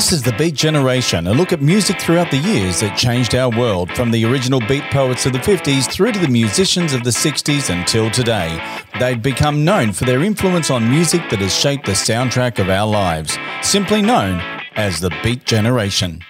This is the Beat Generation, a look at music throughout the years that changed our world, from the original beat poets of the 50s through to the musicians of the 60s until today. They've become known for their influence on music that has shaped the soundtrack of our lives, simply known as the Beat Generation.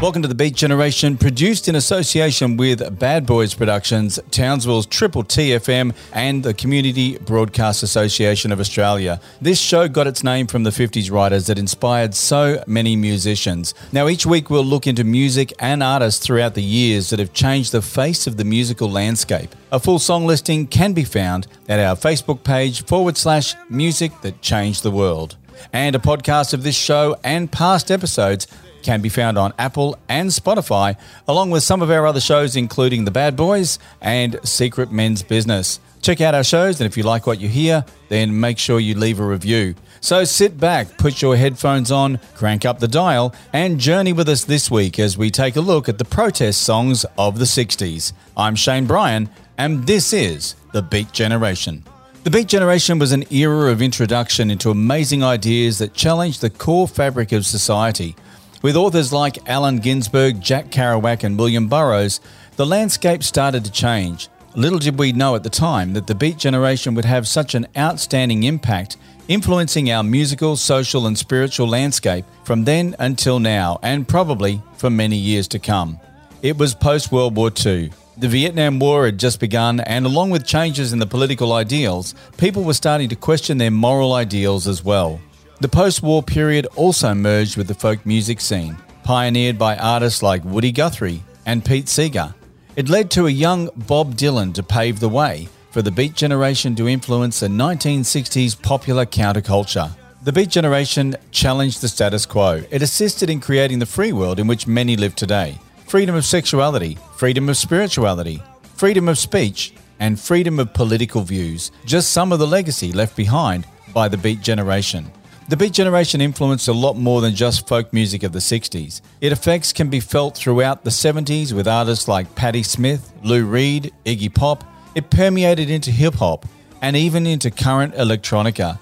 Welcome to the Beat Generation, produced in association with Bad Boys Productions, Townsville's Triple TFM, and the Community Broadcast Association of Australia. This show got its name from the 50s writers that inspired so many musicians. Now, each week we'll look into music and artists throughout the years that have changed the face of the musical landscape. A full song listing can be found at our Facebook page forward slash music that changed the world. And a podcast of this show and past episodes can be found on Apple and Spotify, along with some of our other shows, including The Bad Boys and Secret Men's Business. Check out our shows, and if you like what you hear, then make sure you leave a review. So sit back, put your headphones on, crank up the dial, and journey with us this week as we take a look at the protest songs of the 60s. I'm Shane Bryan, and this is The Beat Generation. The Beat Generation was an era of introduction into amazing ideas that challenged the core fabric of society. With authors like Allen Ginsberg, Jack Kerouac, and William Burroughs, the landscape started to change. Little did we know at the time that the Beat Generation would have such an outstanding impact, influencing our musical, social, and spiritual landscape from then until now, and probably for many years to come. It was post World War II. The Vietnam War had just begun, and along with changes in the political ideals, people were starting to question their moral ideals as well. The post war period also merged with the folk music scene, pioneered by artists like Woody Guthrie and Pete Seeger. It led to a young Bob Dylan to pave the way for the Beat Generation to influence the 1960s popular counterculture. The Beat Generation challenged the status quo. It assisted in creating the free world in which many live today freedom of sexuality, freedom of spirituality, freedom of speech, and freedom of political views, just some of the legacy left behind by the Beat Generation. The Beat Generation influenced a lot more than just folk music of the 60s. Its effects can be felt throughout the 70s with artists like Patti Smith, Lou Reed, Iggy Pop. It permeated into hip hop and even into current electronica.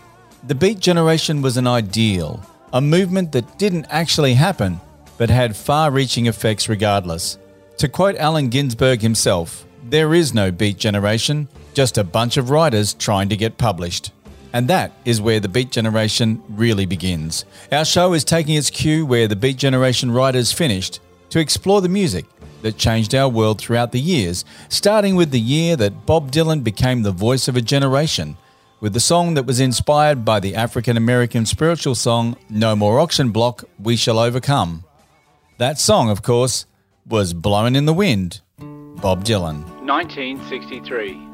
The Beat Generation was an ideal, a movement that didn't actually happen, but had far reaching effects regardless. To quote Allen Ginsberg himself, there is no Beat Generation, just a bunch of writers trying to get published. And that is where the Beat Generation really begins. Our show is taking its cue where the Beat Generation writers finished to explore the music that changed our world throughout the years, starting with the year that Bob Dylan became the voice of a generation, with the song that was inspired by the African American spiritual song No More Auction Block, We Shall Overcome. That song, of course, was Blowing in the Wind, Bob Dylan. 1963.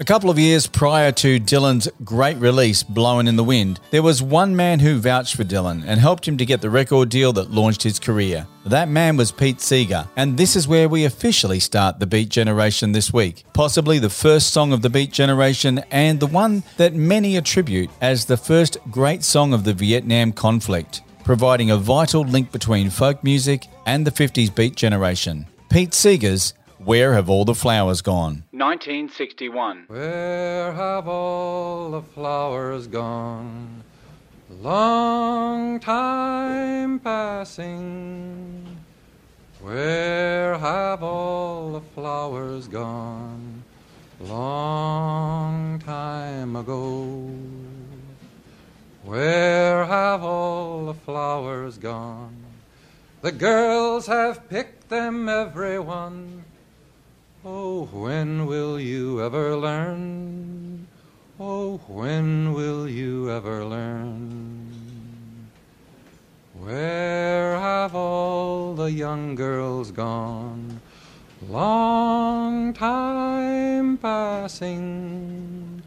A couple of years prior to Dylan's great release, Blowing in the Wind, there was one man who vouched for Dylan and helped him to get the record deal that launched his career. That man was Pete Seeger, and this is where we officially start the Beat Generation this week. Possibly the first song of the Beat Generation and the one that many attribute as the first great song of the Vietnam conflict, providing a vital link between folk music and the 50s Beat Generation. Pete Seeger's Where Have All the Flowers Gone? 1961. Where have all the flowers gone? Long time passing. Where have all the flowers gone? Long time ago. Where have all the flowers gone? The girls have picked them, every one. Oh, when will you ever learn? Oh, when will you ever learn? Where have all the young girls gone? Long time passing.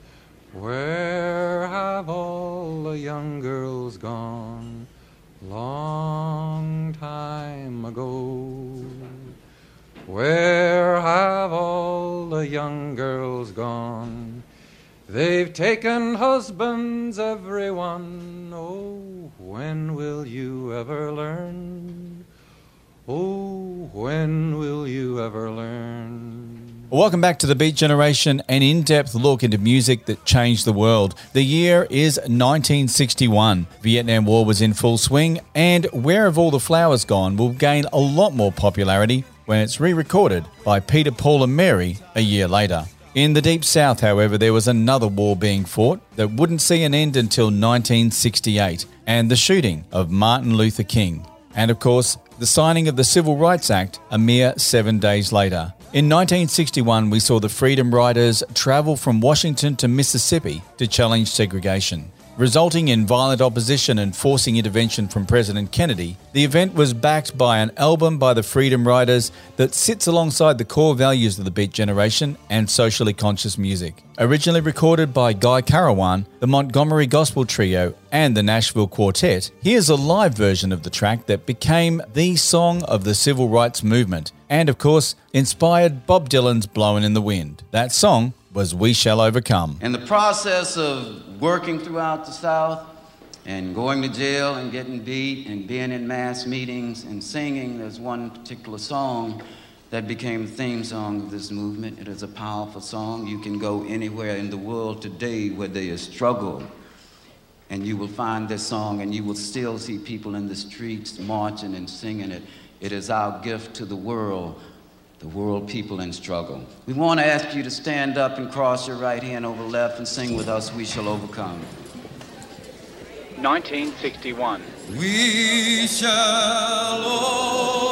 Where have all the young girls gone? Long time ago. Where young girls gone? They've taken husbands, everyone. Oh, when will you ever learn? Oh, when will you ever learn? Welcome back to the Beat Generation, an in depth look into music that changed the world. The year is 1961. Vietnam War was in full swing, and Where Have All the Flowers Gone will gain a lot more popularity when it's re recorded by Peter, Paul, and Mary a year later. In the Deep South, however, there was another war being fought that wouldn't see an end until 1968 and the shooting of Martin Luther King. And of course, the signing of the Civil Rights Act a mere seven days later. In 1961, we saw the Freedom Riders travel from Washington to Mississippi to challenge segregation. Resulting in violent opposition and forcing intervention from President Kennedy, the event was backed by an album by the Freedom Riders that sits alongside the core values of the Beat Generation and socially conscious music. Originally recorded by Guy Carawan, the Montgomery Gospel Trio, and the Nashville Quartet, here's a live version of the track that became the song of the civil rights movement and, of course, inspired Bob Dylan's Blowing in the Wind. That song was We Shall Overcome. In the process of working throughout the South and going to jail and getting beat and being in mass meetings and singing, there's one particular song that became the theme song of this movement. It is a powerful song. You can go anywhere in the world today where there is struggle, and you will find this song, and you will still see people in the streets marching and singing it. It is our gift to the world the world people in struggle. We want to ask you to stand up and cross your right hand over left and sing with us, We Shall Overcome. 1961. We shall overcome.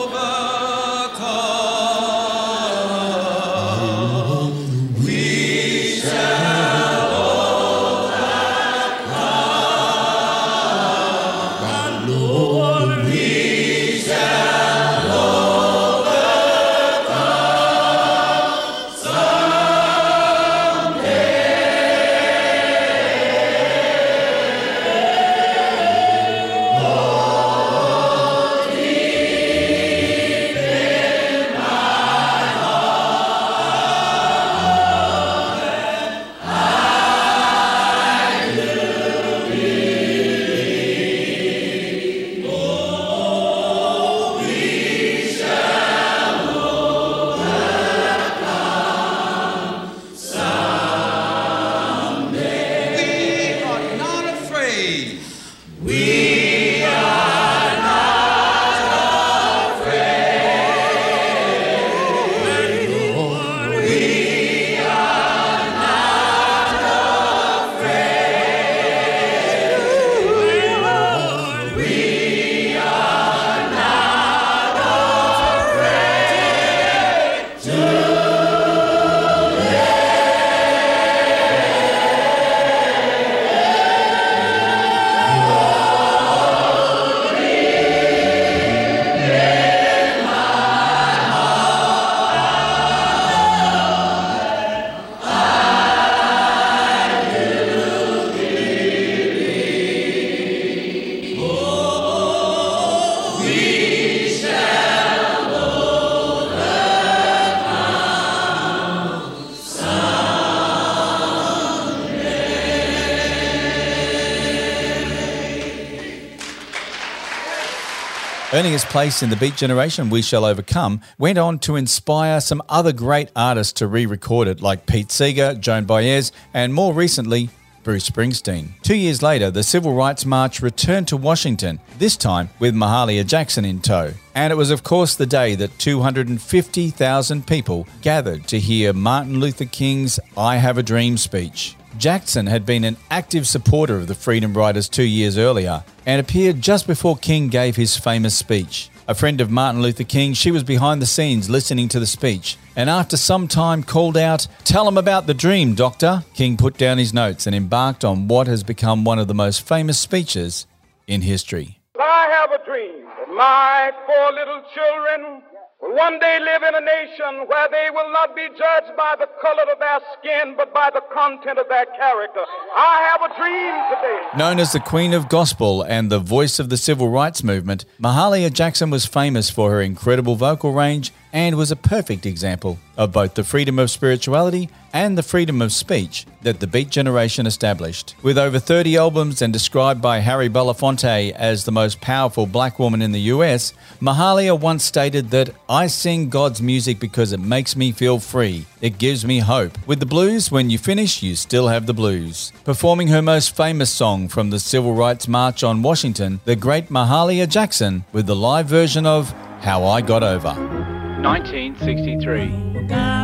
Earning its place in the Beat Generation We Shall Overcome went on to inspire some other great artists to re record it, like Pete Seeger, Joan Baez, and more recently, Bruce Springsteen. Two years later, the Civil Rights March returned to Washington, this time with Mahalia Jackson in tow. And it was, of course, the day that 250,000 people gathered to hear Martin Luther King's I Have a Dream speech. Jackson had been an active supporter of the Freedom Riders two years earlier and appeared just before King gave his famous speech. A friend of Martin Luther King, she was behind the scenes listening to the speech, and after some time called out, Tell him about the dream, Doctor. King put down his notes and embarked on what has become one of the most famous speeches in history. I have a dream that my four little children will one day live in a nation where they will not be judged by the color of their skin, but by the content of their character. I have a dream today. Known as the Queen of Gospel and the voice of the civil rights movement, Mahalia Jackson was famous for her incredible vocal range and was a perfect example of both the freedom of spirituality and the freedom of speech that the Beat Generation established. With over 30 albums and described by Harry Belafonte as the most powerful black woman in the US, Mahalia once stated that I sing God's music because it makes me feel free. It gives me hope. With the blues, when you finish, you still have the blues. Performing her most famous song from the Civil Rights March on Washington, the great Mahalia Jackson with the live version of How I Got Over. 1963.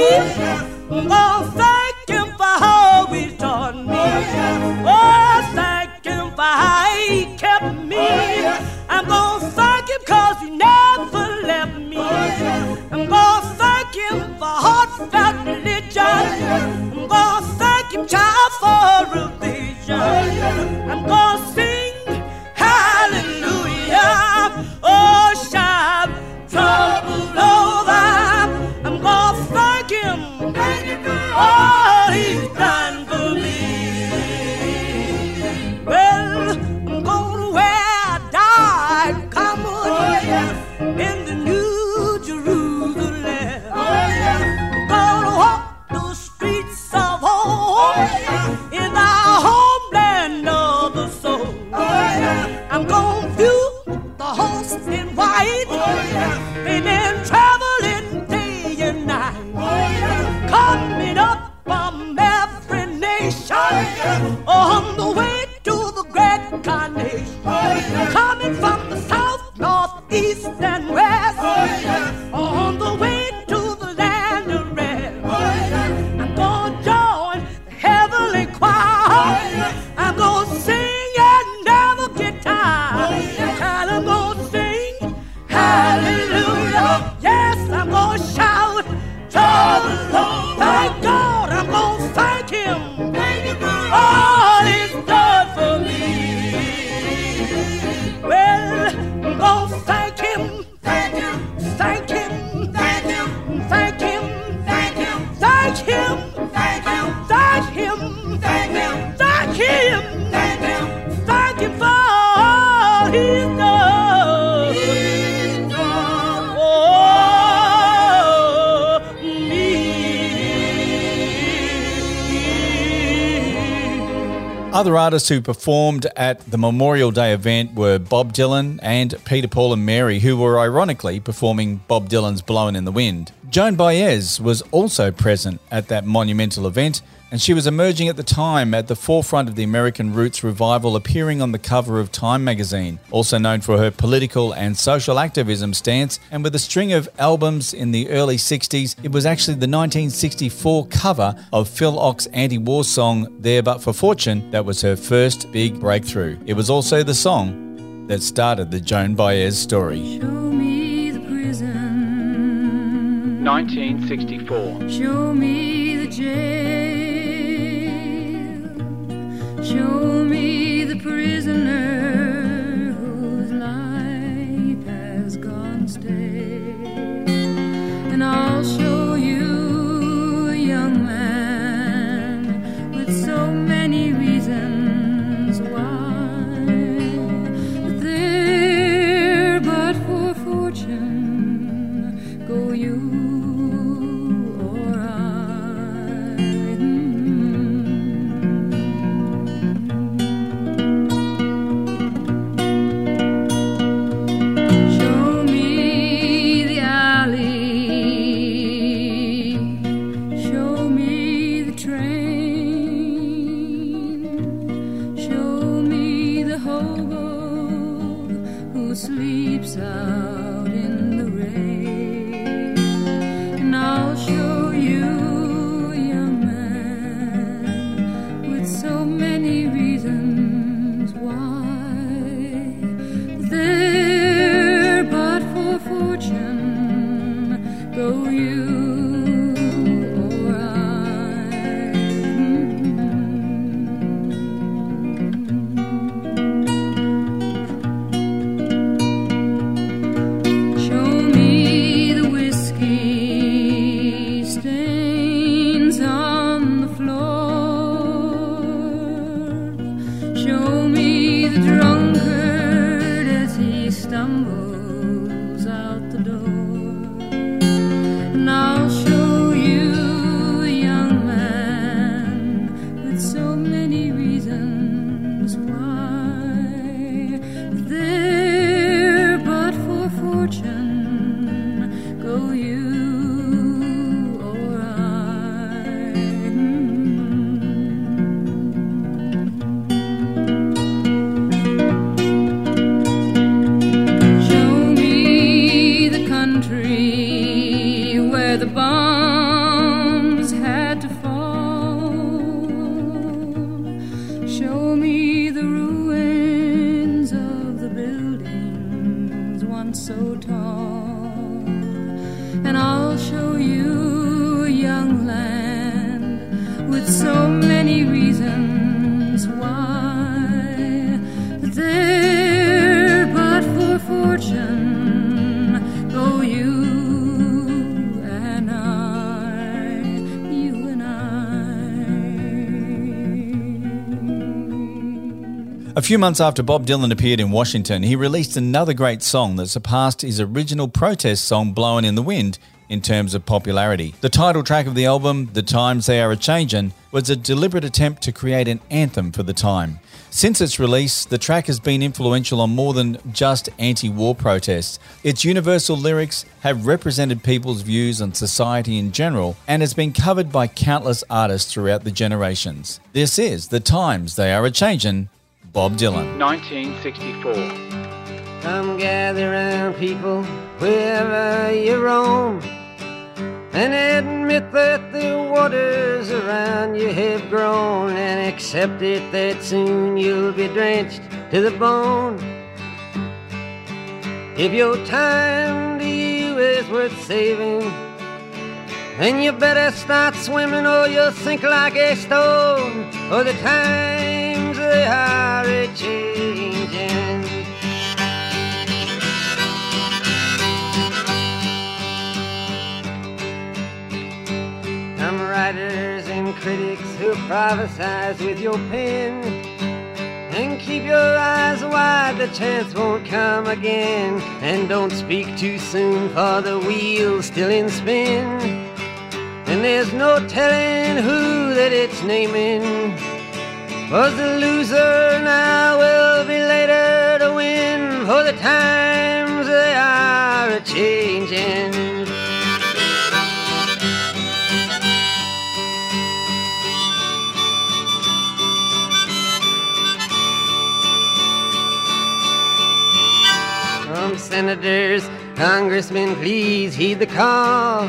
Me. I'm gonna thank him for how he taught me. Oh, thank him for how he kept me. I'm gonna thank him he never left me. I'm gonna thank him for heartfelt religion. I'm gonna thank him, child, for a Other artists who performed at the Memorial Day event were Bob Dylan and Peter Paul and Mary, who were ironically performing Bob Dylan's Blowin' in the Wind. Joan Baez was also present at that monumental event, and she was emerging at the time at the forefront of the American Roots revival, appearing on the cover of Time magazine. Also known for her political and social activism stance, and with a string of albums in the early 60s, it was actually the 1964 cover of Phil Ochs' anti war song There But for Fortune that was her first big breakthrough. It was also the song that started the Joan Baez story. 1964. Show me the jail. Show me the prisoner whose life has gone stale. And I'll show so many A few months after Bob Dylan appeared in Washington, he released another great song that surpassed his original protest song Blowin' in the Wind in terms of popularity. The title track of the album, The Times They Are a Changin', was a deliberate attempt to create an anthem for the time. Since its release, the track has been influential on more than just anti war protests. Its universal lyrics have represented people's views on society in general and has been covered by countless artists throughout the generations. This is The Times They Are a Changin', Bob Dylan. 1964. Come gather round, people, wherever you roam, and admit that the waters around you have grown, and accept it that soon you'll be drenched to the bone. If your time to you is worth saving, then you better start swimming or you'll sink like a stone, or the times they are a changing. Some writers and critics who prophesize with your pen. And keep your eyes wide, the chance won't come again. And don't speak too soon, for the wheel's still in spin. And there's no telling who that it's naming was the loser, now will be later to win, for the times they are a changing. From senators, congressmen, please heed the call.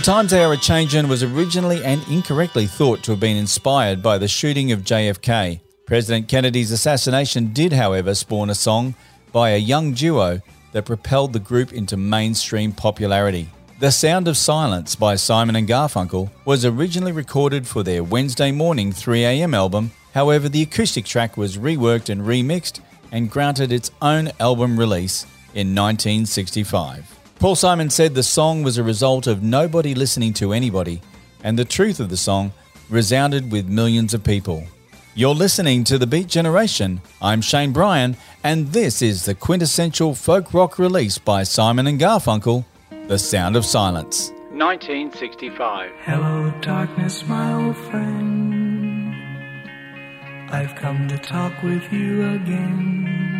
The Times They Changin' was originally and incorrectly thought to have been inspired by the shooting of JFK. President Kennedy's assassination did, however, spawn a song by a young duo that propelled the group into mainstream popularity. The Sound of Silence by Simon and Garfunkel was originally recorded for their Wednesday morning 3am album. However, the acoustic track was reworked and remixed and granted its own album release in 1965. Paul Simon said the song was a result of nobody listening to anybody, and the truth of the song resounded with millions of people. You're listening to The Beat Generation. I'm Shane Bryan, and this is the quintessential folk rock release by Simon and Garfunkel, The Sound of Silence. 1965. Hello, darkness, my old friend. I've come to talk with you again.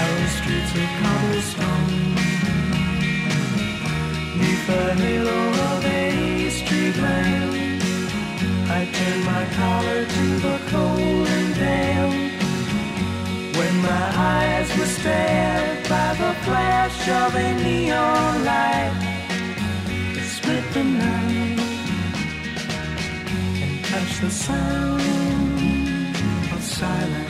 Narrow streets of cobblestone. Neath the halo of a street lamp, I turned my collar to the cold and damp. When my eyes were stared by the flash of a neon light, it split the night and touched the sound of silence.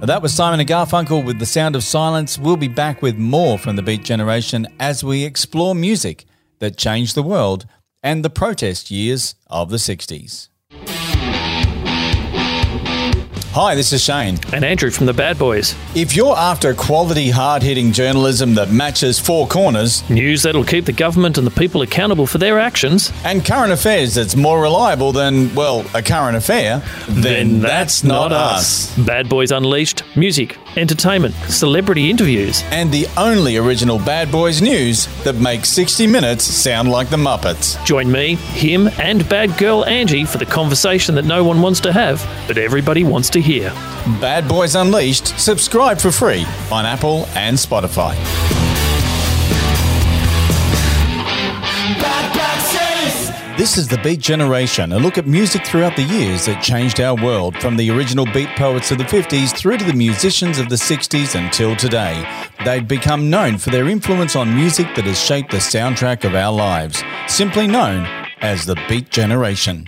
That was Simon and Garfunkel with The Sound of Silence. We'll be back with more from the Beat Generation as we explore music that changed the world and the protest years of the 60s. Hi, this is Shane. And Andrew from the Bad Boys. If you're after quality, hard hitting journalism that matches four corners, News that'll keep the government and the people accountable for their actions, and current affairs that's more reliable than, well, a current affair, then, that's, not, us. Bad Boys Unleashed, music, entertainment, celebrity interviews. And the only original Bad Boys news that makes 60 Minutes sound like the Muppets. Join me, him, and bad girl Angie for the conversation that no one wants to have, but everybody wants to hear. Bad Boys Unleashed, subscribe for free on Apple and Spotify. This is the Beat Generation, a look at music throughout the years that changed our world, from the original beat poets of the 50s through to the musicians of the 60s until today. They've become known for their influence on music that has shaped the soundtrack of our lives, simply known as the Beat Generation.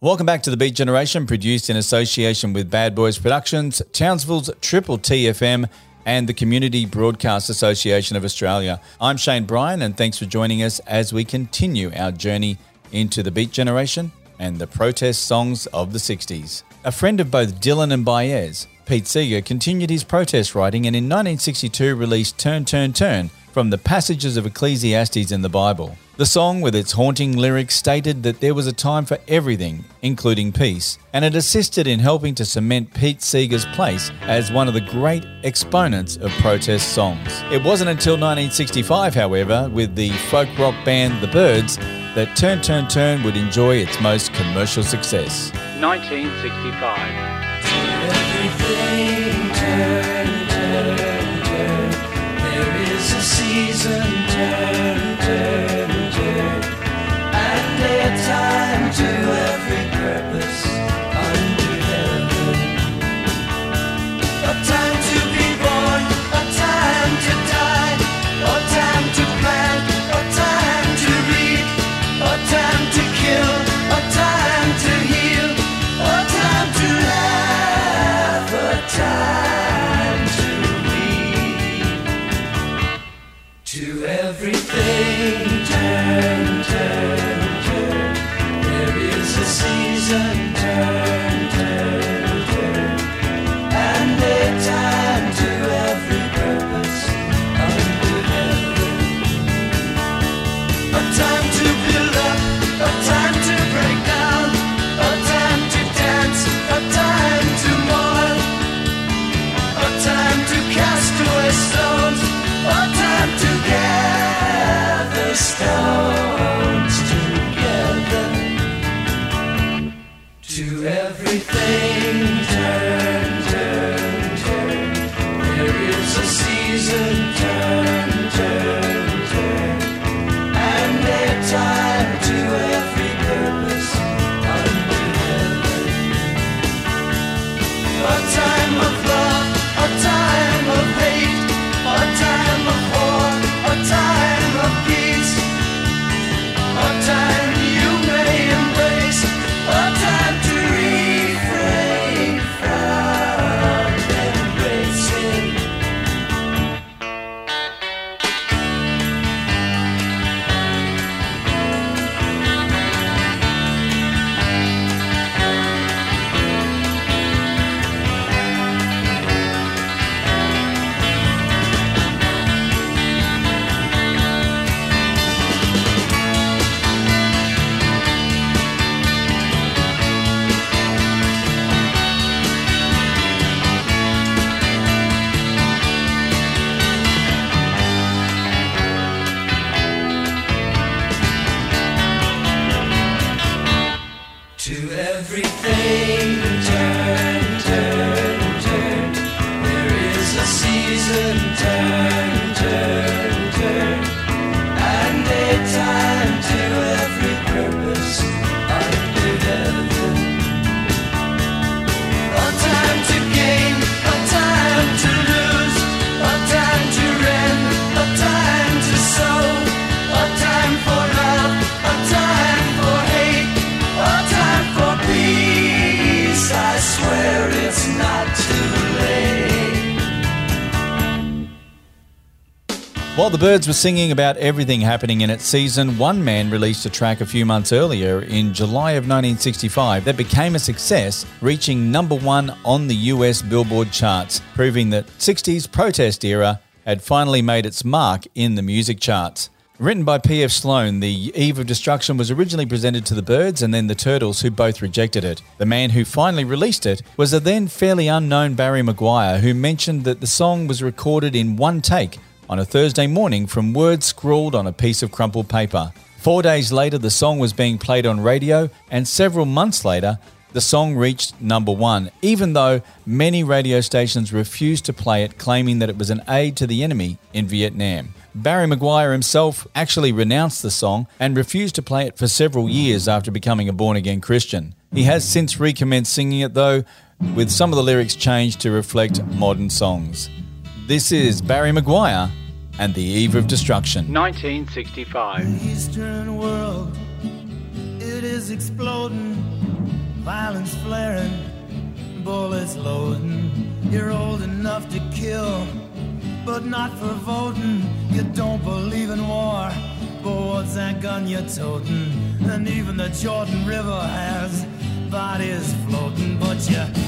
Welcome back to the Beat Generation, produced in association with Bad Boys Productions, Townsville's Triple TFM, and the Community Broadcast Association of Australia. I'm Shane Bryan, and thanks for joining us as we continue our journey into the Beat Generation and the protest songs of the 60s. A friend of both Dylan and Baez, Pete Seeger continued his protest writing and in 1962 released Turn, Turn, Turn from the passages of Ecclesiastes in the Bible. The song, with its haunting lyrics, stated that there was a time for everything, including peace, and it assisted in helping to cement Pete Seeger's place as one of the great exponents of protest songs. It wasn't until 1965, however, with the folk rock band The Byrds, that Turn Turn Turn would enjoy its most commercial success. 1965. Turn, turn, turn. Turn. And time While the Byrds were singing about everything happening in its season, one man released a track a few months earlier in July of 1965 that became a success, reaching number one on the US Billboard charts, proving that 60s protest era had finally made its mark in the music charts. Written by P.F. Sloan, The Eve of Destruction was originally presented to the Byrds and then the Turtles, who both rejected it. The man who finally released it was a then fairly unknown Barry McGuire, who mentioned that the song was recorded in one take on a Thursday morning from words scrawled on a piece of crumpled paper. Four days later, the song was being played on radio, and several months later, the song reached number one, even though many radio stations refused to play it, claiming that it was an aid to the enemy in Vietnam. Barry McGuire himself actually renounced the song and refused to play it for several years after becoming a born again Christian. He has since recommenced singing it though, with some of the lyrics changed to reflect modern songs. This is Barry McGuire and the Eve of Destruction. 1965. Eastern world, it is exploding, violence flaring, bullets loading. You're old enough to kill, but not for voting. You don't believe in war, but what's that gun you're toting? And even the Jordan River has bodies floating, but you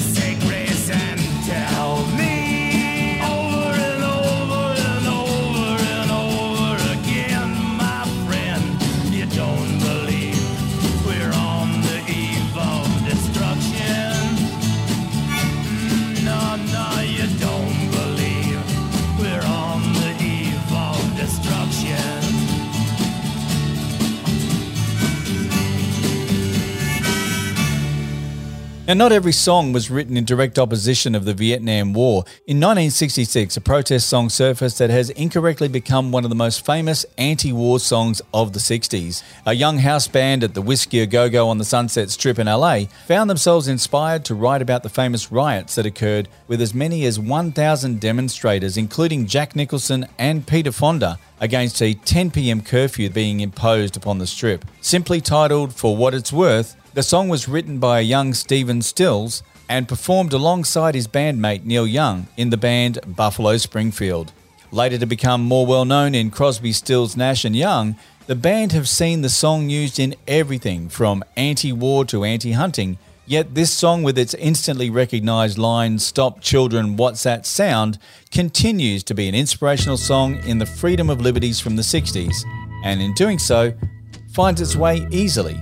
Now, not every song was written in direct opposition of the Vietnam War. In 1966, a protest song surfaced that has incorrectly become one of the most famous anti war songs of the 60s. A young house band at the Whisky A Go Go on the Sunset Strip in LA found themselves inspired to write about the famous riots that occurred with as many as 1,000 demonstrators, including Jack Nicholson and Peter Fonda, against a 10 pm curfew being imposed upon the strip. Simply titled For What It's Worth, the song was written by a young Stephen Stills and performed alongside his bandmate Neil Young in the band Buffalo Springfield. Later to become more well known in Crosby, Stills, Nash and Young, the band have seen the song used in everything from anti war to anti hunting, yet this song, with its instantly recognised line, Stop Children, What's That Sound, continues to be an inspirational song in the freedom of liberties from the 60s, and in doing so, finds its way easily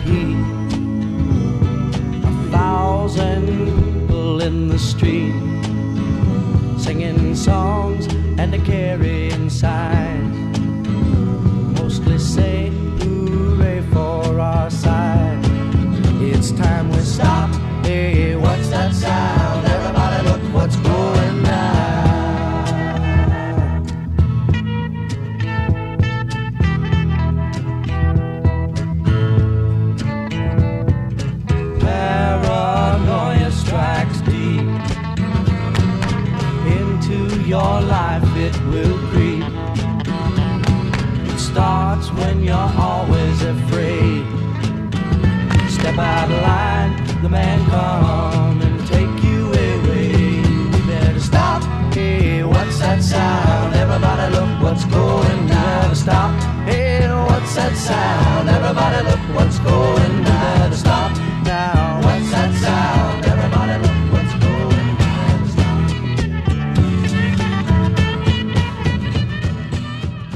Heat. A thousand people in the street singing songs and a carrying signs. Mostly say man come and take you away. You better stop. Hey, what's that sound? Everybody, look what's going down. Stop. Hey, what's that sound? Everybody, look what's going down. Stop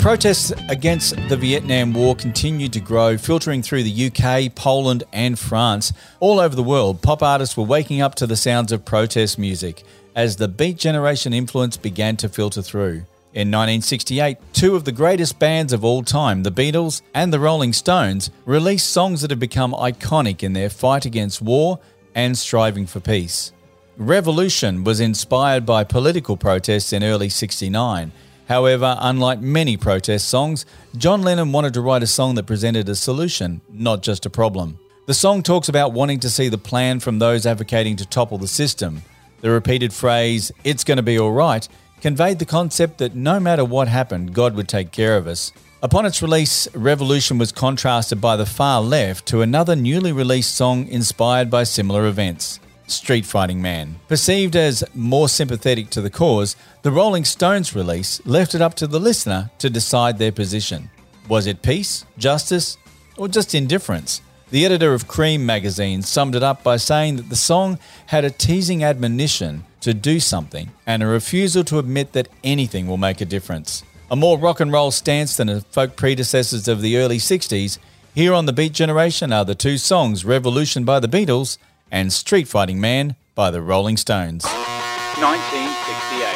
Protests against the Vietnam War continued to grow, filtering through the UK, Poland, and France. All over the world, pop artists were waking up to the sounds of protest music as the Beat Generation influence began to filter through. In 1968, two of the greatest bands of all time, the Beatles and the Rolling Stones, released songs that have become iconic in their fight against war and striving for peace. Revolution was inspired by political protests in early 69. However, unlike many protest songs, John Lennon wanted to write a song that presented a solution, not just a problem. The song talks about wanting to see the plan from those advocating to topple the system. The repeated phrase, it's going to be all right, conveyed the concept that no matter what happened, God would take care of us. Upon its release, Revolution was contrasted by the far left to another newly released song inspired by similar events. Street Fighting Man. Perceived as more sympathetic to the cause, the Rolling Stones release left it up to the listener to decide their position. Was it peace, justice, or just indifference? The editor of Creem magazine summed it up by saying that the song had a teasing admonition to do something and a refusal to admit that anything will make a difference. A more rock and roll stance than the folk predecessors of the early 60s, here on the Beat Generation are the two songs Revolution by the Beatles and Street Fighting Man by the Rolling Stones. 1968.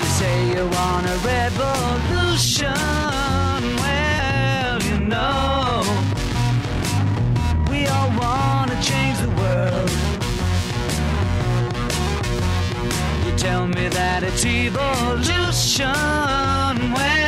You say you want a revolution. Well, you know, we all want to change the world. You tell me that it's evolution. Well,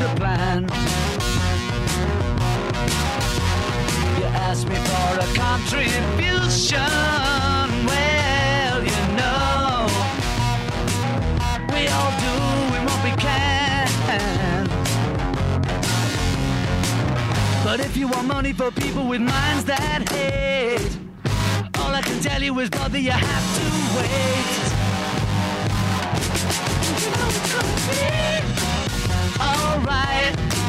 The plan. You asked me for a contribution. Well, you know, we all doing what we can. But if you want money for people with minds that hate, all I can tell you is, brother, you have to wait. Alright.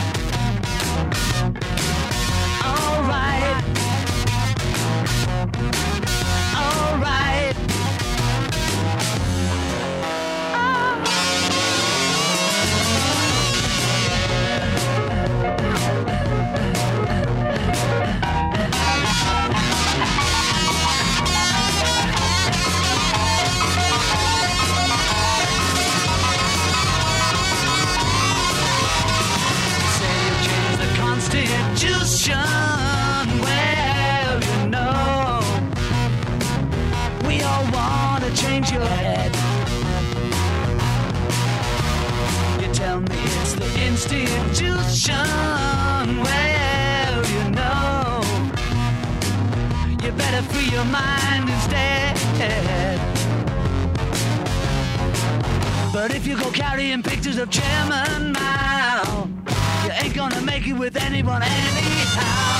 Institution. Well, you know, you better free your mind instead. But if you go carrying pictures of Chairman Mao, you ain't gonna make it with anyone anyhow.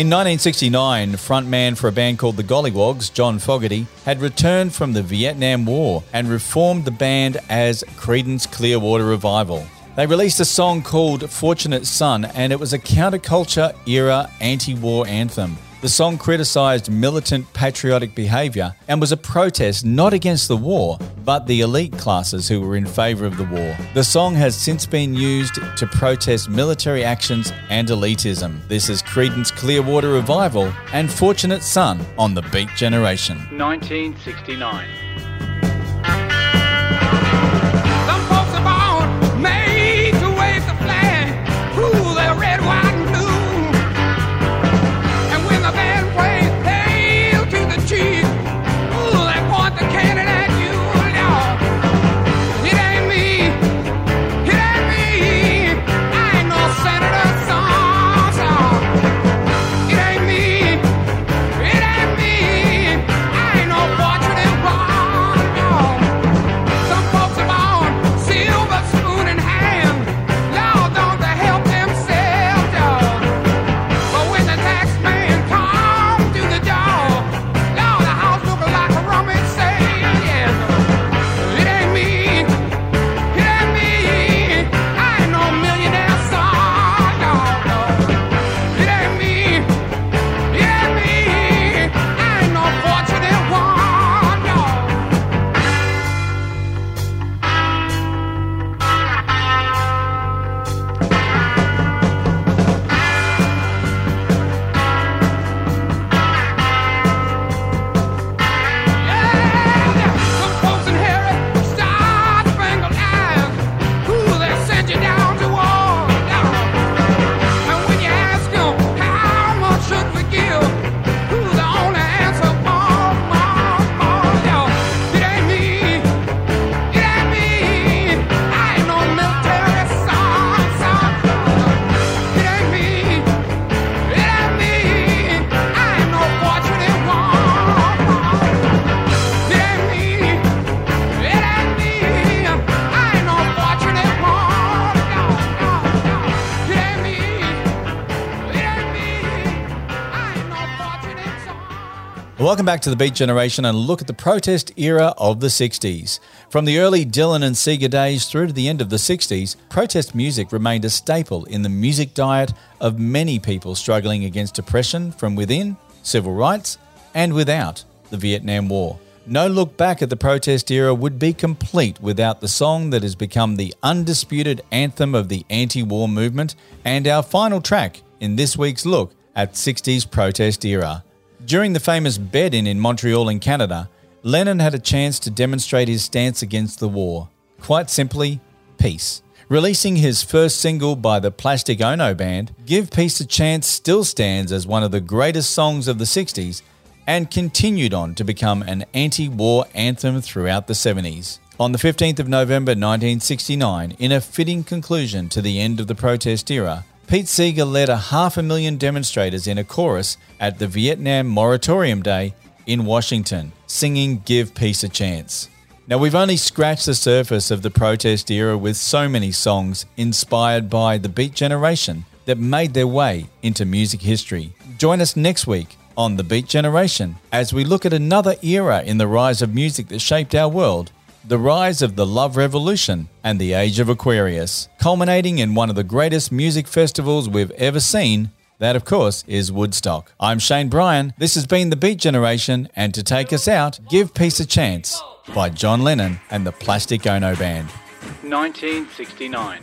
In 1969, frontman for a band called the Golliwogs, John Fogerty, had returned from the Vietnam War and reformed the band as Creedence Clearwater Revival. They released a song called Fortunate Son, and it was a counterculture era anti war anthem. The song criticised militant patriotic behaviour and was a protest not against the war, but the elite classes who were in favour of the war. The song has since been used to protest military actions and elitism. This is Creedence Clearwater Revival and Fortunate Son on the Beat Generation. 1969. Welcome back to the Beat Generation and look at the protest era of the 60s. From the early Dylan and Seeger days through to the end of the 60s, protest music remained a staple in the music diet of many people struggling against oppression from within, civil rights, and without the Vietnam War. No look back at the protest era would be complete without the song that has become the undisputed anthem of the anti war movement and our final track in this week's look at 60s protest era. During the famous bed in in Montreal in Canada, Lennon had a chance to demonstrate his stance against the war. Quite simply, peace. Releasing his first single by the Plastic Ono Band, Give Peace a Chance still stands as one of the greatest songs of the 60s and continued on to become an anti war anthem throughout the 70s. On the 15th of November 1969, in a fitting conclusion to the end of the protest era, Pete Seeger led a half a million demonstrators in a chorus at the Vietnam Moratorium Day in Washington, singing Give Peace a Chance. Now, we've only scratched the surface of the protest era with so many songs inspired by the Beat Generation that made their way into music history. Join us next week on The Beat Generation as we look at another era in the rise of music that shaped our world the rise of the Love Revolution and the Age of Aquarius, culminating in one of the greatest music festivals we've ever seen. That, of course, is Woodstock. I'm Shane Bryan. This has been The Beat Generation, and to take us out, Give Peace a Chance by John Lennon and the Plastic Ono Band. 1969.